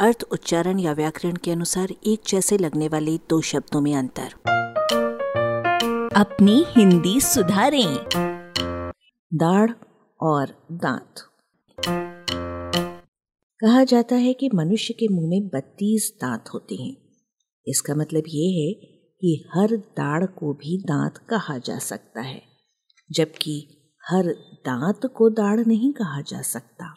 अर्थ उच्चारण या व्याकरण के अनुसार एक जैसे लगने वाले दो शब्दों में अंतर। अपनी हिंदी सुधारें। दाढ़ और दांत। कहा जाता है कि मनुष्य के मुँह में बत्तीस दांत होते हैं। इसका मतलब ये है कि हर दाढ़ को भी दांत कहा जा सकता है जबकि हर दांत को दाढ़ नहीं कहा जा सकता।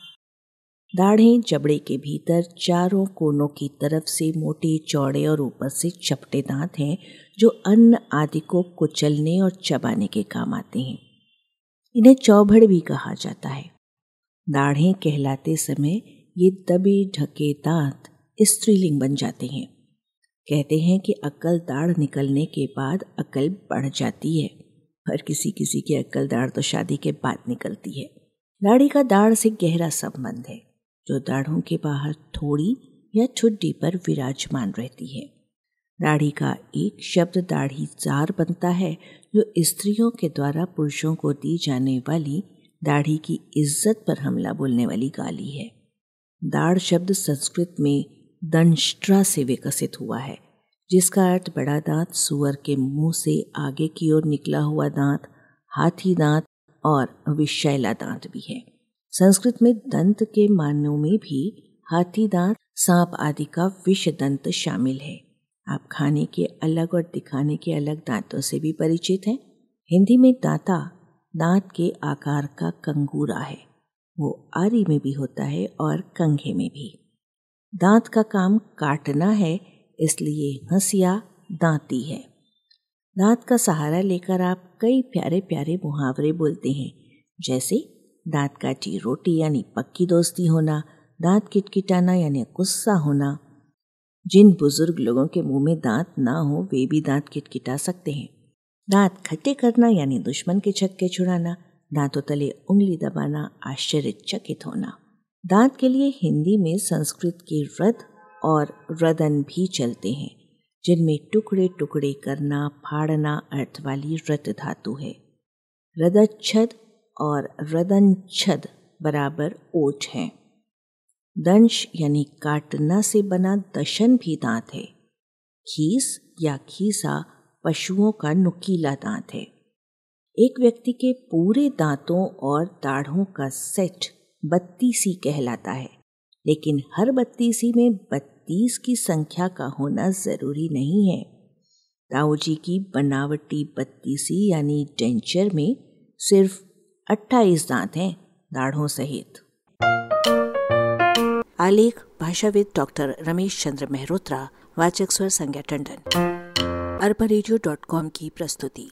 दाढ़ें जबड़े के भीतर चारों कोनों की तरफ़ से मोटे चौड़े और ऊपर से चपटे दांत हैं, जो अन्न आदि को कुचलने और चबाने के काम आते हैं। इन्हें चौभड़ भी कहा जाता है। दाढ़ें कहलाते समय ये दबे ढके दांत स्त्रीलिंग बन जाते हैं। कहते हैं कि अकल दाढ़ निकलने के बाद अकल बढ़ जाती है, पर किसी किसी की अकल दाढ़ तो शादी के बाद निकलती है। दाढ़ी का दाढ़ से गहरा संबंध है। जो दाढ़ों के बाहर थोड़ी या छुट्टी पर विराजमान रहती है। दाढ़ी का एक शब्द दाढ़ी जार बनता है, जो स्त्रियों के द्वारा पुरुषों को दी जाने वाली दाढ़ी की इज़्ज़त पर हमला बोलने वाली गाली है। दाढ़ शब्द संस्कृत में दंष्ट्रा से विकसित हुआ है, जिसका अर्थ बड़ा दांत सुअर के मुँह से आगे की ओर निकला हुआ दांत, हाथी दांत और विशैला दांत भी है। संस्कृत में दंत के मानों में भी हाथी, दांत, सांप आदि का विष दंत शामिल है। आप खाने के अलग और दिखाने के अलग दांतों से भी परिचित हैं। हिंदी में दांता, दांत के आकार का कंगूरा है। वो आरी में भी होता है और कंघे में भी। दांत का काम काटना है, इसलिए हंसिया दांती है। दांत का सहारा लेकर आप कई प्यारे प्यारे मुहावरे बोलते हैं, जैसे दांत काटी रोटी यानी पक्की दोस्ती होना, दांत किटकिटाना यानी गुस्सा होना। जिन बुज़ुर्ग लोगों के मुँह में दांत ना हो, वे भी दांत किटकिटा सकते हैं। दांत खट्टे करना यानी दुश्मन के छक्के छुड़ाना, दांतों तले उंगली दबाना, आश्चर्यचकित होना। दांत के लिए हिंदी में संस्कृत के रद और रदन भी चलते हैं, जिनमें टुकड़े टुकड़े करना, फाड़ना अर्थ वाली रत धातु है। रदच्छद और रदन छद बराबर ओठ है। दंश यानी काटना से बना दशन भी दांत है। खीस या खीसा पशुओं का नुकीला दांत है। एक व्यक्ति के पूरे दांतों और दाढ़ों का सेट बत्तीसी कहलाता है, लेकिन हर बत्तीसी में बत्तीस की संख्या का होना ज़रूरी नहीं है। ताऊ जी की बनावटी बत्तीसी यानी डेंचर में सिर्फ़ अट्ठाईस दांत हैं दाढ़ों सहित। आलेख, भाषाविद डॉक्टर रमेश चंद्र मेहरोत्रा, वाचक स्वर संज्ञा टंडन। अरबा की प्रस्तुति।